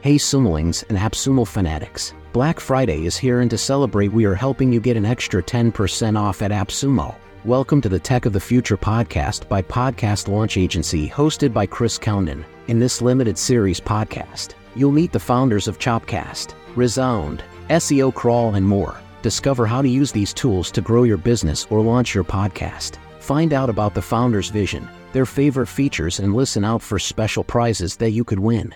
Hey Sumolings and AppSumo fanatics. Black Friday is here and to celebrate we are helping you get an extra 10% off at AppSumo. Welcome to the Tech of the Future podcast by Podcast Launch Agency hosted by Chris Cownden. In this limited series podcast, you'll meet the founders of Chopcast, Resound, SEO Crawl and more. Discover how to use these tools to grow your business or launch your podcast. Find out about the founders' vision, their favorite features and listen out for special prizes that you could win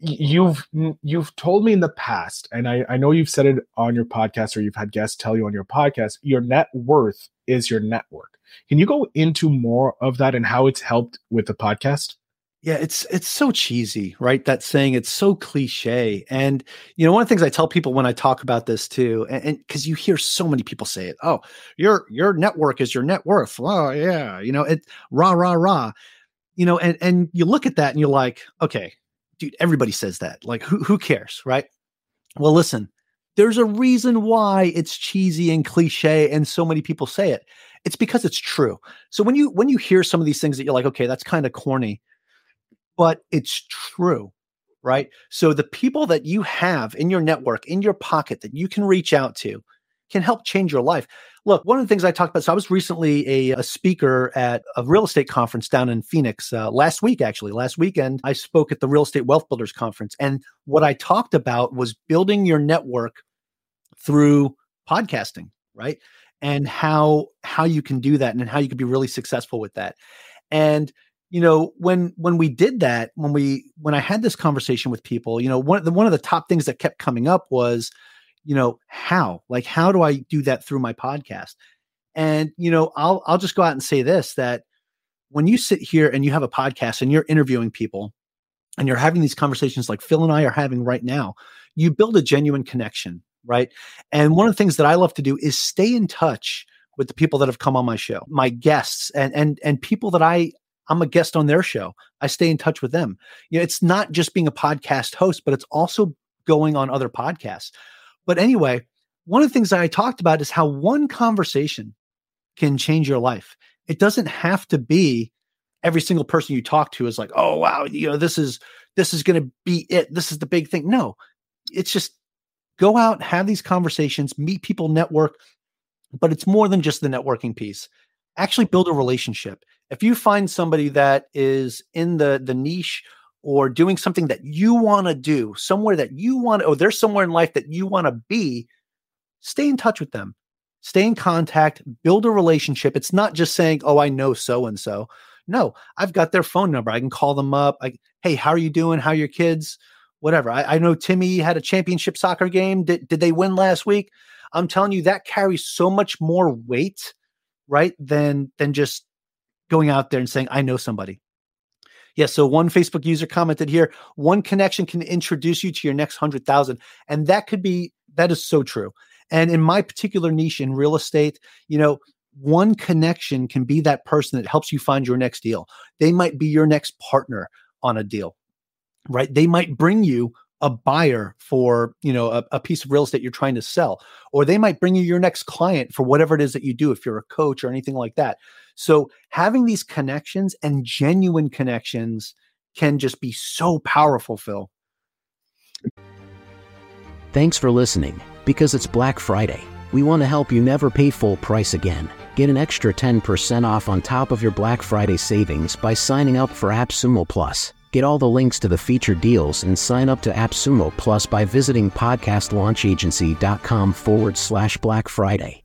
you've you've told me in the past and I, I know you've said it on your podcast or you've had guests tell you on your podcast your net worth is your network. Can you go into more of that and how it's helped with the podcast? Yeah it's it's so cheesy right? That saying it's so cliche. And you know one of the things i tell people when i talk about this too and because you hear so many people say it oh your your network is your net worth. Oh yeah you know it rah rah rah. You know and and you look at that and you're like okay dude, everybody says that. Like, who, who cares, right? Well, listen, there's a reason why it's cheesy and cliche and so many people say it. It's because it's true. So when you when you hear some of these things that you're like, okay, that's kind of corny, but it's true, right? So the people that you have in your network, in your pocket that you can reach out to can help change your life. Look, one of the things I talked about, so I was recently a, a speaker at a real estate conference down in Phoenix uh, last week, actually. Last weekend, I spoke at the Real Estate Wealth Builders Conference. And what I talked about was building your network through podcasting, right? And how how you can do that and how you can be really successful with that. And you know when when we did that when we when i had this conversation with people you know one of the one of the top things that kept coming up was you know, how? Like, how do I do that through my podcast? And, you know, I'll I'll just go out and say this that when you sit here and you have a podcast and you're interviewing people and you're having these conversations like Phil and I are having right now, you build a genuine connection, right? And one of the things that I love to do is stay in touch with the people that have come on my show, my guests and and and people that I I'm a guest on their show. I stay in touch with them. You know, it's not just being a podcast host, but it's also going on other podcasts. But anyway, one of the things that I talked about is how one conversation can change your life. It doesn't have to be every single person you talk to is like, "Oh wow, you know, this is this is going to be it. This is the big thing." No. It's just go out, have these conversations, meet people, network, but it's more than just the networking piece. Actually build a relationship. If you find somebody that is in the the niche or doing something that you want to do, somewhere that you want, or there's somewhere in life that you want to be, stay in touch with them. Stay in contact, build a relationship. It's not just saying, "Oh, I know so and so." No, I've got their phone number. I can call them up. I, hey, how are you doing? How are your kids? Whatever. I, I know Timmy had a championship soccer game. Did did they win last week? I'm telling you, that carries so much more weight, right? Than than just going out there and saying, "I know somebody." Yeah, so one Facebook user commented here one connection can introduce you to your next 100,000. And that could be, that is so true. And in my particular niche in real estate, you know, one connection can be that person that helps you find your next deal. They might be your next partner on a deal, right? They might bring you a buyer for you know a, a, piece of real estate you're trying to sell or they might bring you your next client for whatever it is that you do if you're a coach or anything like that. So having these connections and genuine connections can just be so powerful phil. Thanks for listening because it's black friday. We want to help you never pay full price again. Get an extra 10% off on top of your black friday savings by signing up for appsumo plus Get all the links to the featured deals and sign up to AppSumo Plus by visiting podcastlaunchagency.com forward slash Black Friday.